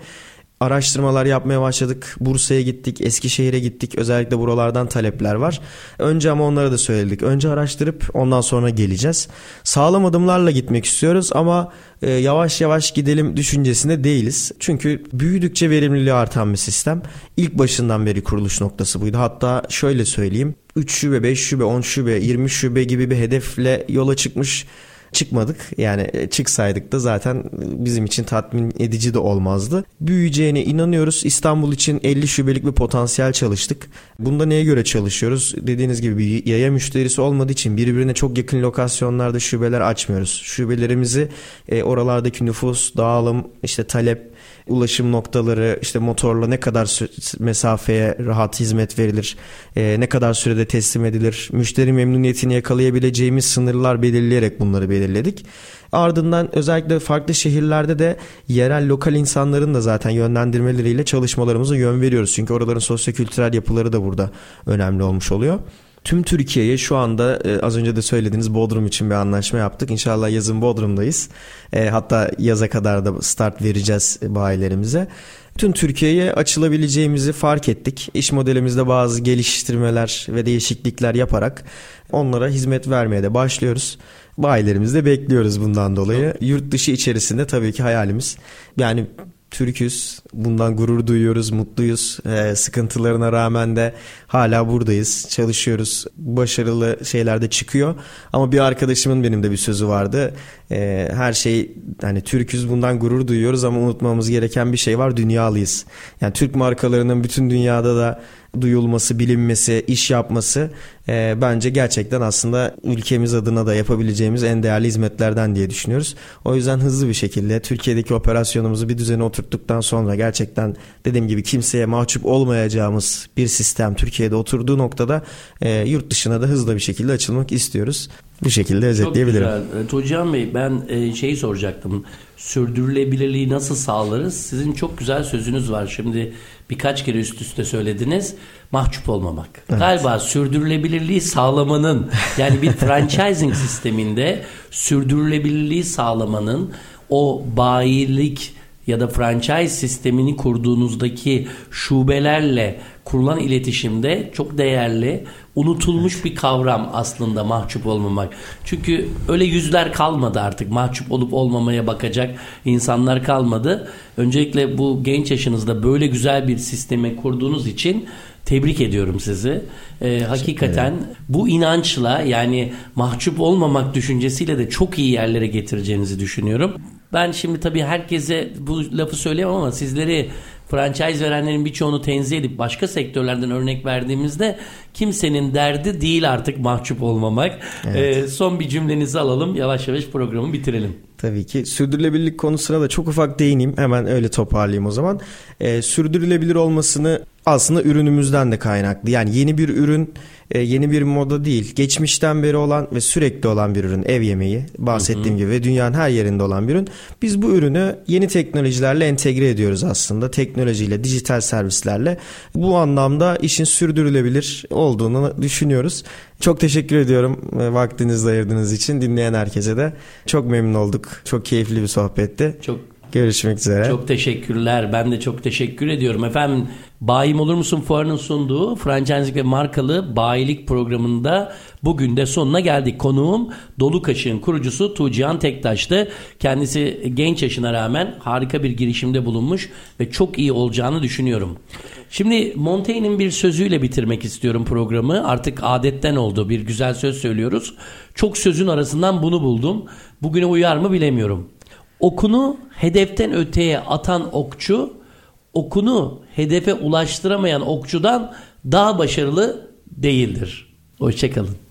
araştırmalar yapmaya başladık. Bursa'ya gittik, Eskişehir'e gittik. Özellikle buralardan talepler var. Önce ama onlara da söyledik. Önce araştırıp ondan sonra geleceğiz. Sağlam adımlarla gitmek istiyoruz ama e, yavaş yavaş gidelim düşüncesinde değiliz. Çünkü büyüdükçe verimliliği artan bir sistem. İlk başından beri kuruluş noktası buydu. Hatta şöyle söyleyeyim. 3 şube, 5 şube, 10 şube, 20 şube gibi bir hedefle yola çıkmış çıkmadık. Yani e, çıksaydık da zaten bizim için tatmin edici de olmazdı. Büyüyeceğine inanıyoruz. İstanbul için 50 şubelik bir potansiyel çalıştık. Bunda neye göre çalışıyoruz? Dediğiniz gibi bir yaya müşterisi olmadığı için birbirine çok yakın lokasyonlarda şubeler açmıyoruz. Şubelerimizi e, oralardaki nüfus, dağılım, işte talep ulaşım noktaları işte motorla ne kadar mesafeye rahat hizmet verilir, e, ne kadar sürede teslim edilir, müşteri memnuniyetini yakalayabileceğimiz sınırlar belirleyerek bunları belirledik. Ardından özellikle farklı şehirlerde de yerel lokal insanların da zaten yönlendirmeleriyle çalışmalarımıza yön veriyoruz. Çünkü oraların sosyokültürel yapıları da burada önemli olmuş oluyor. Tüm Türkiye'ye şu anda e, az önce de söylediğiniz Bodrum için bir anlaşma yaptık. İnşallah yazın Bodrum'dayız. E, hatta yaza kadar da start vereceğiz bayilerimize. Tüm Türkiye'ye açılabileceğimizi fark ettik. İş modelimizde bazı geliştirmeler ve değişiklikler yaparak onlara hizmet vermeye de başlıyoruz. Bayilerimizi de bekliyoruz bundan dolayı. Yurt dışı içerisinde tabii ki hayalimiz. Yani Türküz. Bundan gurur duyuyoruz, mutluyuz. Ee, sıkıntılarına rağmen de hala buradayız, çalışıyoruz. Başarılı şeyler de çıkıyor. Ama bir arkadaşımın benim de bir sözü vardı. Ee, her şey hani Türküz bundan gurur duyuyoruz ama unutmamız gereken bir şey var. Dünyalıyız. Yani Türk markalarının bütün dünyada da duyulması, bilinmesi, iş yapması e, bence gerçekten aslında ülkemiz adına da yapabileceğimiz en değerli hizmetlerden diye düşünüyoruz. O yüzden hızlı bir şekilde Türkiye'deki operasyonumuzu bir düzene oturttuktan sonra gerçekten dediğim gibi kimseye mahcup olmayacağımız bir sistem Türkiye'de oturduğu noktada e, yurt dışına da hızlı bir şekilde açılmak istiyoruz. Bu şekilde özetleyebilirim. Çok güzel. Tuğcan Bey ben e, şeyi soracaktım. Sürdürülebilirliği nasıl sağlarız? Sizin çok güzel sözünüz var. Şimdi birkaç kere üst üste söylediniz. Mahcup olmamak. Evet. Galiba sürdürülebilirliği sağlamanın yani bir franchising sisteminde sürdürülebilirliği sağlamanın o bayilik ya da franchise sistemini kurduğunuzdaki şubelerle kurulan iletişimde çok değerli, unutulmuş bir kavram aslında mahcup olmamak. Çünkü öyle yüzler kalmadı artık. Mahcup olup olmamaya bakacak insanlar kalmadı. Öncelikle bu genç yaşınızda böyle güzel bir sistemi kurduğunuz için tebrik ediyorum sizi. Ee, hakikaten bu inançla yani mahcup olmamak düşüncesiyle de çok iyi yerlere getireceğinizi düşünüyorum. Ben şimdi tabii herkese bu lafı söyleyemem ama sizleri franchise verenlerin birçoğunu tenzih edip başka sektörlerden örnek verdiğimizde kimsenin derdi değil artık mahcup olmamak. Evet. Ee, son bir cümlenizi alalım yavaş yavaş programı bitirelim. Tabii ki sürdürülebilirlik konusuna da çok ufak değineyim hemen öyle toparlayayım o zaman. Ee, sürdürülebilir olmasını aslında ürünümüzden de kaynaklı yani yeni bir ürün e, yeni bir moda değil. Geçmişten beri olan ve sürekli olan bir ürün. Ev yemeği bahsettiğim hı hı. gibi ve dünyanın her yerinde olan bir ürün. Biz bu ürünü yeni teknolojilerle entegre ediyoruz aslında. Teknolojiyle, dijital servislerle. Bu anlamda işin sürdürülebilir olduğunu düşünüyoruz. Çok teşekkür ediyorum e, vaktinizi ayırdığınız için. Dinleyen herkese de çok memnun olduk. Çok keyifli bir sohbetti. Çok Görüşmek üzere. Çok teşekkürler. Ben de çok teşekkür ediyorum. Efendim Bayim Olur Musun Fuarı'nın sunduğu franchising ve markalı bayilik programında bugün de sonuna geldik. Konuğum Dolu Kaşık'ın kurucusu Tuğcihan Tektaş'tı. Kendisi genç yaşına rağmen harika bir girişimde bulunmuş ve çok iyi olacağını düşünüyorum. Şimdi Montaigne'in bir sözüyle bitirmek istiyorum programı. Artık adetten oldu. Bir güzel söz söylüyoruz. Çok sözün arasından bunu buldum. Bugüne uyar mı bilemiyorum. Okunu hedeften öteye atan okçu, okunu hedefe ulaştıramayan okçudan daha başarılı değildir. Hoşçakalın.